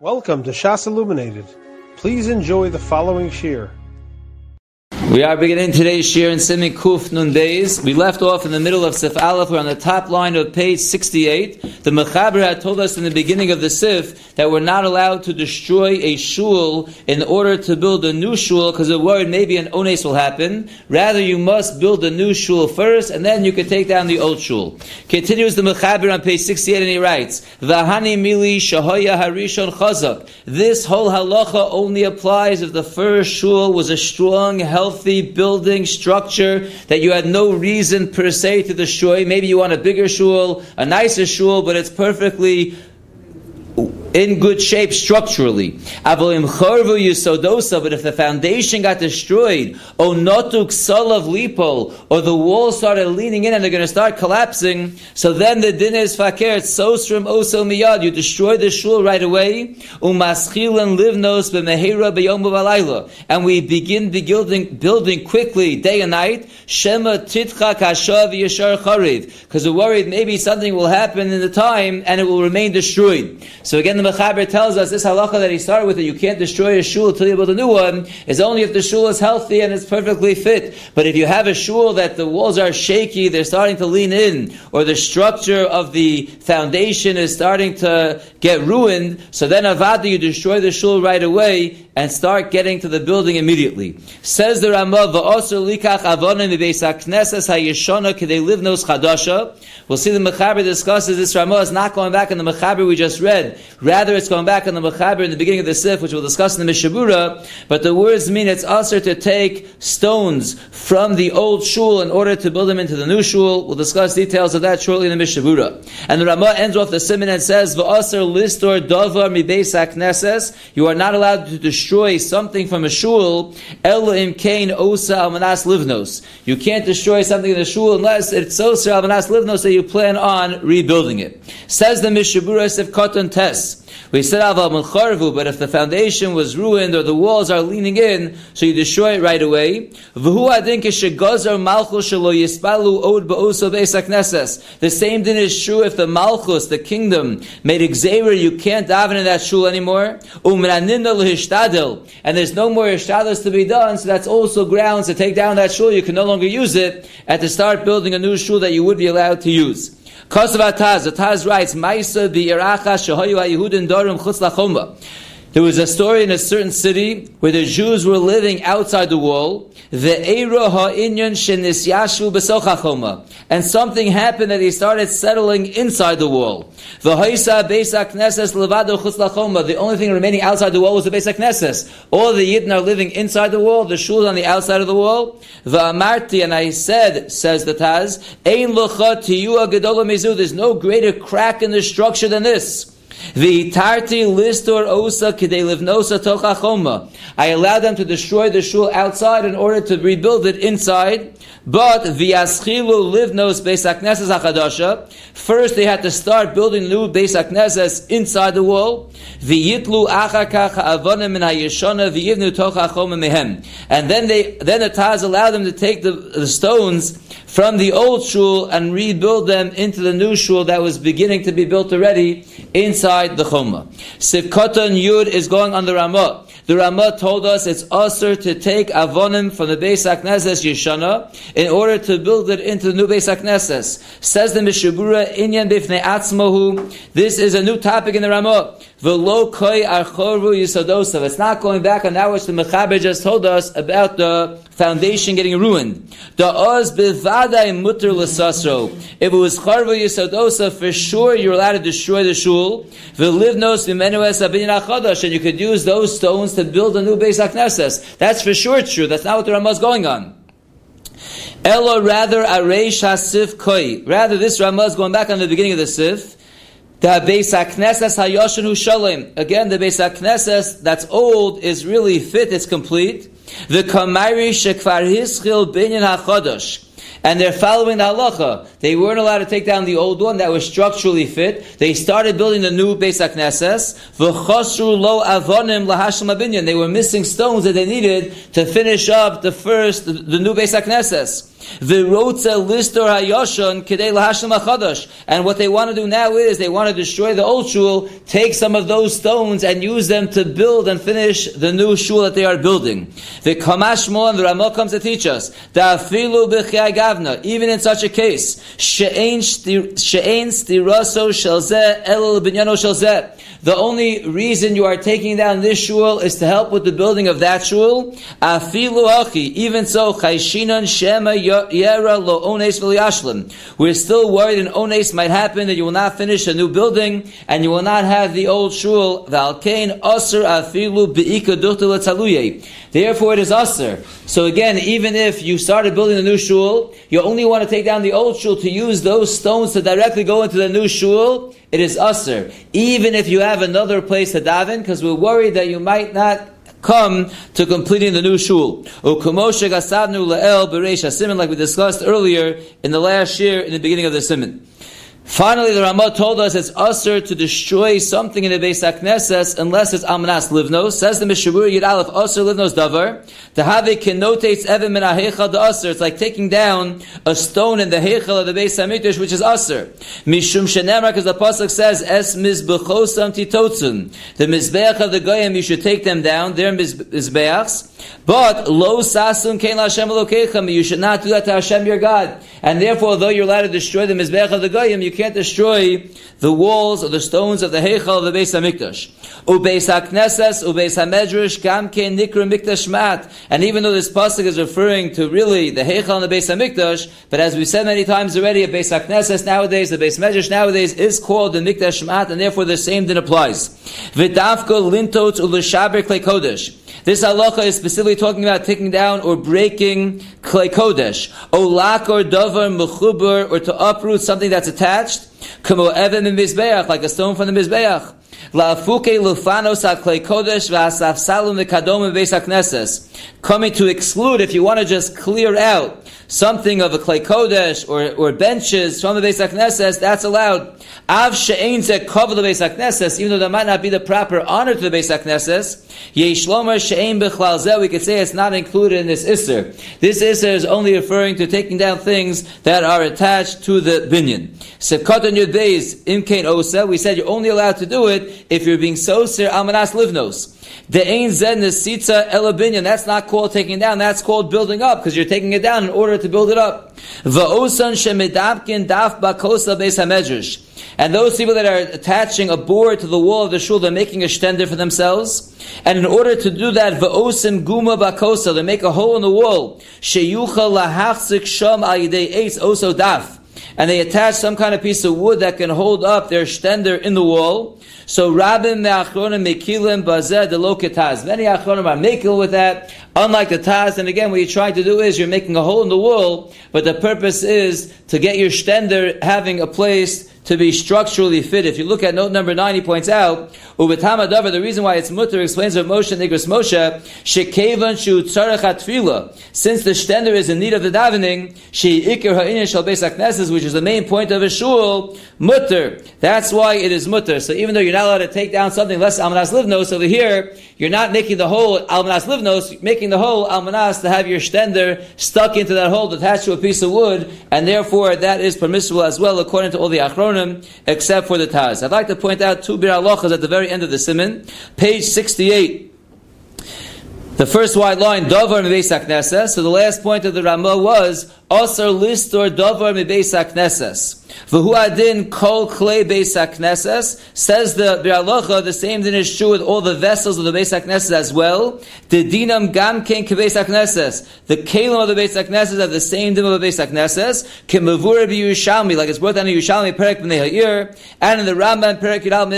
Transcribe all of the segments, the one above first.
Welcome to Shas Illuminated. Please enjoy the following shiur. We are beginning today's shiur in Simin Kuf Nun Beis. We left off in the middle of Sif Aleph. We're on the top line of page 68. The Mechaber had told us in the beginning of the Sif that we're not allowed to destroy a shul in order to build a new shul because we're worried maybe an ones will happen. Rather, you must build a new shul first and then you can take down the old shul. Continues the Mechaber on page 68 and he writes, Vahani mili shahoya harishon chazak. This whole halacha only applies if the first shul was a strong, healthy, healthy building structure that you had no reason per se to destroy. Maybe you want a bigger shul, a nicer shul, but it's perfectly in good shape structurally. But if the foundation got destroyed, notuk or the wall started leaning in and they're going to start collapsing, so then the din is fakir, sosrim osel miyad, you destroy the shul right away, umaschilan livnos b'mehera b'yom and we begin the building, building quickly, day and night, shema titcha kashav chariv, because we're worried maybe something will happen in the time and it will remain destroyed. So again, the Mechaber tells us this halacha that he started with, that you can't destroy a shul until you build a new one, is only if the shul is healthy and it's perfectly fit. But if you have a shul that the walls are shaky, they're starting to lean in, or the structure of the foundation is starting to get ruined, so then avada, you destroy the shul right away, and start getting to the building immediately. Says the Ramah. We'll see the Mechaber discusses this Ramah is not going back in the Mechaber we just read. Rather, it's going back in the Mechaber in the beginning of the Sif, which we'll discuss in the Mishnah Berurah. But the words mean it's usher to take stones from the old shul in order to build them into the new shul. We'll discuss details of that shortly in the Mishnah Berurah. And the Ramah ends off the Simon and says, "Va'oser listor davar mibeis hakneses." You are not allowed to destroy something from a shul, im kain osa almanas livnos. You can't destroy something in the shul unless it's osa almanas livnos that you plan on rebuilding it. Says the Mishabura Sef Koton Tes. We said aval but if the foundation was ruined or the walls are leaning in, so you destroy it right away. The same thing is true if the malchus, the kingdom, made exever, you can't daven in that shul anymore. And there's no more hishtadlis to be done, so that's also grounds to take down that shul. You can no longer use it, and to start building a new shul that you would be allowed to use. Kosav Ataz, Ataz writes, Maisa bi'iracha shahoyu ha'yehudin dorim chutz lachomba. There was a story in a certain city where the Jews were living outside the wall. The Eira ha'inyan shenisyashu b'sochachoma. And something happened that they started settling inside the wall. The Haisa Beis levado chutzlachoma. The only thing remaining outside the wall was the Beis. All the Yidden are living inside the wall, the Shul on the outside of the wall. The Amarti, and I said, says the Taz, ein hiu a gedola mizu. There's no greater crack in the structure than this. V'itarti listor osa kidei livnosa tocha I allowed them to destroy the shul outside in order to rebuild it inside. But v'yaschilu livnos beis hakneses achadasha. First, they had to start building new beis hakneses inside the wall. V'yitlu achakach avonim min hayishona v'yivnu tocha mehem. And then they, then the Taz allowed them to take the, the stones from the old shul and rebuild them into the new shul that was beginning to be built already inside the Choma. Sivkoton Yud is going on the Ramah. The Ramah told us it's usher to take avonim from the Beis Hakneses Yeshana in order to build it into the new Beis Hakneses. Says the Mishnah Berurah, Inyan Bifnei Atzmahu. This is a new topic in the Ramah. V'lo koi archoru yisadosav. It's not going back on that which the Mechaber just told us about the foundation getting ruined. The oz bivadai mutter l'sasro. If it was charvu yisadosav, for sure you're allowed to destroy the shul. V'livnos v'menu es achadash, and you could use those stones to build a new Beis HaKnesses. That's for sure true. That's not what the Ramah is going on. Ella rather areish hasif koi. Rather, this Ramah is going back on the beginning of the sif. The Beis HaKnesses Hayoshin Hu Again, the Beis HaKnesses that's old is really fit, it's complete. The Kamari Shekvar Hischil Binyan HaChodosh. And they're following the halacha. They weren't allowed to take down the old one that was structurally fit. They started building the new Beis HaKnesses. V'chosru lo avonim lahashim abinyan. They were missing stones that they needed to finish up the first, the new Beis HaKnesses. V'rotza listor hayoshan kedei lahashim achadash. And what they want to do now is they want to destroy the old shul, take some of those stones and use them to build and finish the new shul that they are building. The Kamashmo and the Ramah comes to teach us gavna, even in such a case, she'ein stiraso shelzeh el binyano shelzeh. The only reason you are taking down this shul is to help with the building of that shul. Afilu even so, chayshinan shema yera lo ones v'liashlim. We're still worried an ones might happen that you will not finish a new building and you will not have the old shul. Valkein aser afilu Therefore, it is aser. So again, even if you started building a new shul, you only want to take down the old shul to use those stones to directly go into the new shul it is usr. Even if you have another place to daven, because we're worried that you might not come to completing the new shul. Like we discussed earlier in the last year, in the beginning of the simon. Finally, the Ramah told us it's usher to destroy something in the Beis HaKnesses unless it's Amanas Livnos. Says the Mishabur Yid Aleph, usher Livnos Davar. The Have connotates Evan Min HaHeichal the usher. It's like taking down a stone in the Heichal of the Beis HaMikdash, which is usher. Mishum Shenemar, because the Pasuk says, Es Mizbechosam Titotzun. The Mizbeach of the Goyim, you should take them down. They're Mizbeachs. But, Lo Sasun Kein Hashem Elokechem, you should not do that to Hashem your God. And therefore, though you're allowed to destroy the Mizbeach of the Goyim, you can't destroy the walls or the stones of the Heichal of the Beis Hamikdash. Ubeis HaKnesses, Ubeis HaMedrash, Gamke Nikra Mikdash Mat. And even though this pasuk is referring to really the Heichal and the Beis Hamikdash, but as we've said many times already, a Beis HaKnesses nowadays, the Beis Medrash nowadays is called the Mikdash Mat, and therefore the same din applies. V'davko lintot u'l'shaber klei kodesh. This halacha is specifically talking about taking down or breaking klei kodesh, olak or davar mechuber, or to uproot something that's attached. Kamo even mizbeach, like a stone from the mizbeach. Coming to exclude, if you want to just clear out something of a klei kodesh or, or benches from the Beis HaKnesses, that's allowed. Av she'ein ze cover the Beis HaKnesses, even though that might not be the proper honor to the Beis HaKnesses, yeshlomer she'ein b'chlal zeh, we could say it's not included in this Isser. This Isser is only referring to taking down things that are attached to the binyan. Sekatan Yud Beis, imkein we said you're only allowed to do it if you're being so sir almanas livnos. The ein zed nesitza elabinyan. That's not called taking down. That's called building up because you're taking it down in order to build it up. the Va'osan shemedapkin daf bakosa beis hamedrash. And those people that are attaching a board to the wall of the shul, they're making a stender for themselves. And in order to do that, va'osim guma bakosa, they make a hole in the wall. Sheyucha lahachzik sham al yidei eis oso daf and they attach some kind of piece of wood that can hold up their stender in the wall. So Rabin me'achronim mekilim bazeh de loketaz. Many achronim are mekil with that, unlike the taz. And again, what you're trying to do is you're making a hole in the wall, but the purpose is to get your stender having a place to be structurally fit. If you look at note number nine, he points out, Ubetama Davar, the reason why it's mutter explains of Moshe Nigris Moshe, Shekevan Shu Tzarech since the stender is in need of the davening, She Ikir Ha'inyan Shal Beis which is the main point of a shul, mutter. That's why it is mutter. So even though you're not allowed to take down something less Almanas Livnos, over here, you're not making the whole Almanas Livnos, making the whole Almanas to have your stender stuck into that hole attached to a piece of wood, and therefore that is permissible as well according to all the Achronim except for the Taz. I'd like to point out two Biur Halachas at the very end of the Simon, page 68. The first white line, Dovar Mebeis HaKnesses. So the last point of the Ramah was, Osar list or Dovar Mebeis HaKnesses. V'hu adin kol klei Beis HaKnesses. Says the Bi'alacha, the same thing is true with all the vessels of the Beis as well. The dinam gam ken kebeis HaKnesses. The kalim of the Beis HaKnesses have the same dim of the Beis HaKnesses. Kemavur Yerushalmi, like it's brought down in Yerushalmi, Perek B'nei Ha'ir, and in the Rambam, Perek Yidal.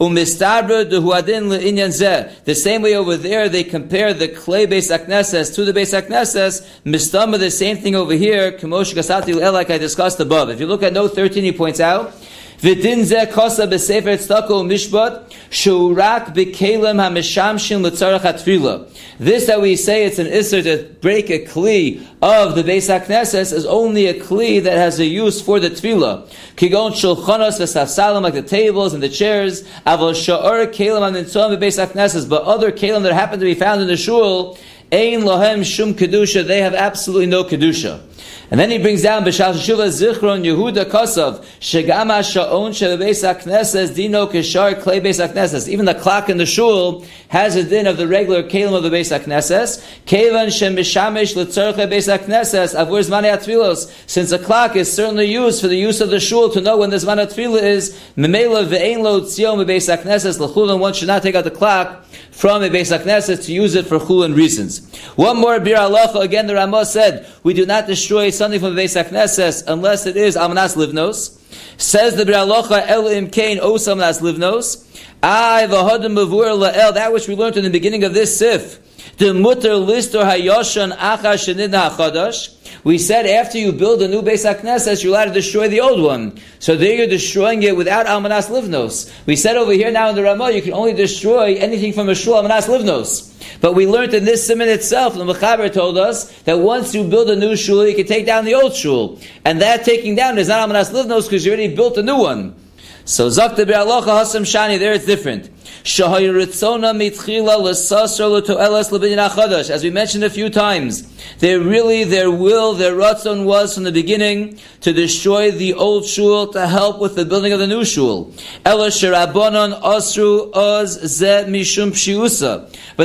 Umistabra de huadin le'inyan zeh. The same way over there, they compare the clay Beis HaKnesses to the Beis. Mistama, the same thing over here. Kamosh Gasati like I discussed above. If you look at note 13, he points out, V'din kosa b'sefer tztako mishpat shurak b'kelem ha'mishamshin l'tzarach hatfila. This that we say it's an isser to break a kli of the Beis HaKnesses is only a kli that has a use for the tefillah. Kigon shulchanos v'safsalim like the tables and the chairs. Avol sha'or kelem ha'nitzom b'Beis HaKnesses. But other kelem that happen to be found in the shul Ein lohem shum kedusha. They have absolutely no kedusha. And then he brings down B'shal Shuva Zichron Yehuda Kosov Shegama Sha'on Shebeis Akneses Dino Kishar Klei Beis Akneses. Even the clock in the shul has a din of the regular kelim of the Beis Akneses. Kevan Shem Mishamesh Letzorche Beis Akneses Avur Zmane Atfilos. Since the clock is certainly used for the use of the shul to know when the Zman Atfila is Memela Ve'ein Lo Tzion Beis Akneses L'chulin. One should not take out the clock from a Beis Akneses to use it for chulin reasons. One more Biur Halacha. Again, the Ramah said we do not destroy something from the Beis Knesses unless it is Amanas Livnos. Says the Biur Halacha El Im Kain Osam Nas Livnos. I v'hodim mavur la'el, that which we learned in the beginning of this sif. The mutter listor hayoshan acha shenidna hachadash. We said after you build a new Beis HaKnesses, you're allowed to destroy the old one. So there you're destroying it without Almanas Livnos. We said over here now in the Ramah, you can only destroy anything from a Shul Almanas Livnos. But we learned in this simon itself, the Mechaber told us that once you build a new shul, you can take down the old shul. And that taking down is not Amanas Livnos because you already built a new one. So Zakta Be'alocha Hasam Shani, there it's different. As we mentioned a few times, their really, their will, their ratzon was from the beginning to destroy the old shul to help with the building of the new shul. But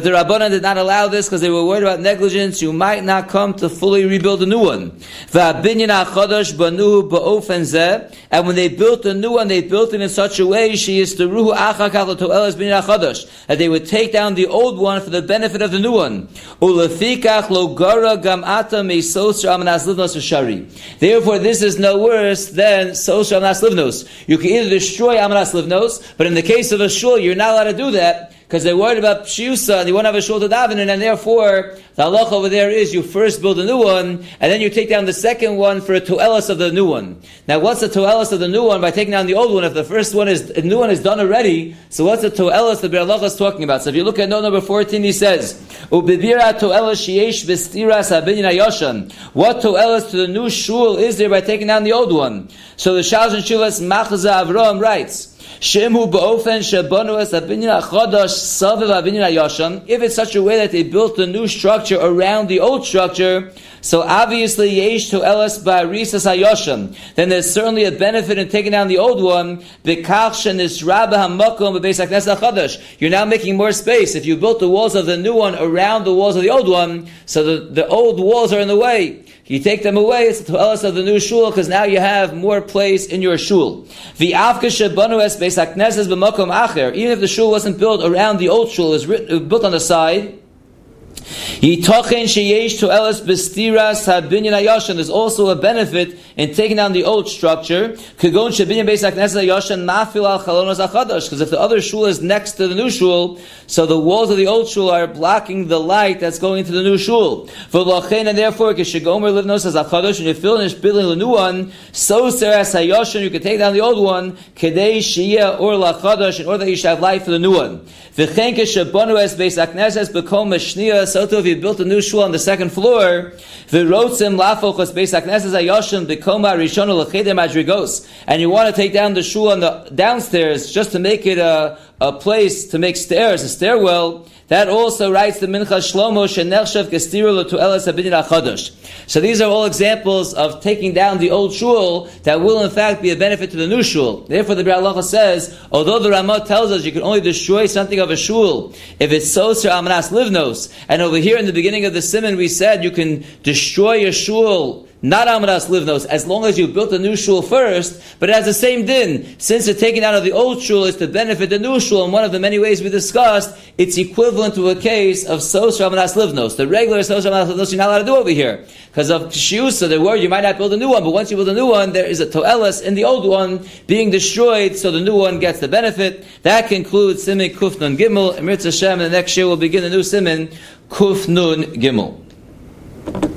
the rabbanon did not allow this because they were worried about negligence. You might not come to fully rebuild a new one. And when they built a new one, they built it in such a way she is to ruhu achakach l'to'elas That they would take down the old one for the benefit of the new one. Therefore, this is no worse than sosra amanas livnos. You can either destroy amanas livnos, but in the case of a shul, you're not allowed to do that because they're worried about pshiusa they want to have a shul to daven and therefore the halach over there is you first build a new one and then you take down the second one for a toelis of the new one. Now, what's the toelis of the new one by taking down the old one? If the first one is the new one is done already, so what's the toelis the Beralach is talking about? So if you look at note number fourteen, he says, "Ubibira toelis sheyesh b'stiras habinyan ayoshan." What toelis to the new shul is there by taking down the old one? So the Shalosh and Shuvas Machza Avram writes. If it's such a way that they built a new structure around the old structure, so obviously yesh to elas ba'risas ayasham. Then there's certainly a benefit in taking down the old one. B'kach shenis rabba hamakom b'beis haknes achodosh. You're now making more space. If you built the walls of the new one around the walls of the old one, so the, the old walls are in the way. You take them away, it's the us of the new shul, because now you have more place in your shul. The. Even if the shul wasn't built around the old shul, it was uh, built on the side. There's also a benefit in taking down the old structure. Because if the other shul is next to the new shul, so the walls of the old shul are blocking the light that's going into the new shul. V'lochen and therefore kishagomer livnos as achadash and you finish building the new one. So seras you can take down the old one. Kedei shiyah or lachadash in order that you should have light for the new one. V'chen kishabonu if you built a new shul on the second floor, v'rotzim lafochos beis hakneses ayoshin bekoma rishonu l'cheder madrigos, and you want to take down the shul on the downstairs just to make it a, a place to make stairs, a stairwell, that also writes the Mincha Shlomo Shenechshav Gestiru to Elas Abidin Achadosh. So these are all examples of taking down the old shul that will in fact be a benefit to the new shul. Therefore the Biur says, although the Ramah tells us you can only destroy something of a shul if it's Soser Amanas Livnos, and over here in the beginning of the Simon we said you can destroy a shul not Amadas Livnos, as long as you built a new shul first, but it has the same din. Since the taking out of the old shul is to benefit the new shul, in one of the many ways we discussed, it's equivalent to a case of Sos Ramadas Livnos. The regular Sos Ramadas Livnos you're not allowed to do over here. Because of Shiusa, the word you might not build a new one, but once you build a new one, there is a Toelis in the old one being destroyed, so the new one gets the benefit. That concludes Simin Kufnun Gimel. Emir Hashem, the next year we'll begin the new Simin Kufnun Gimel.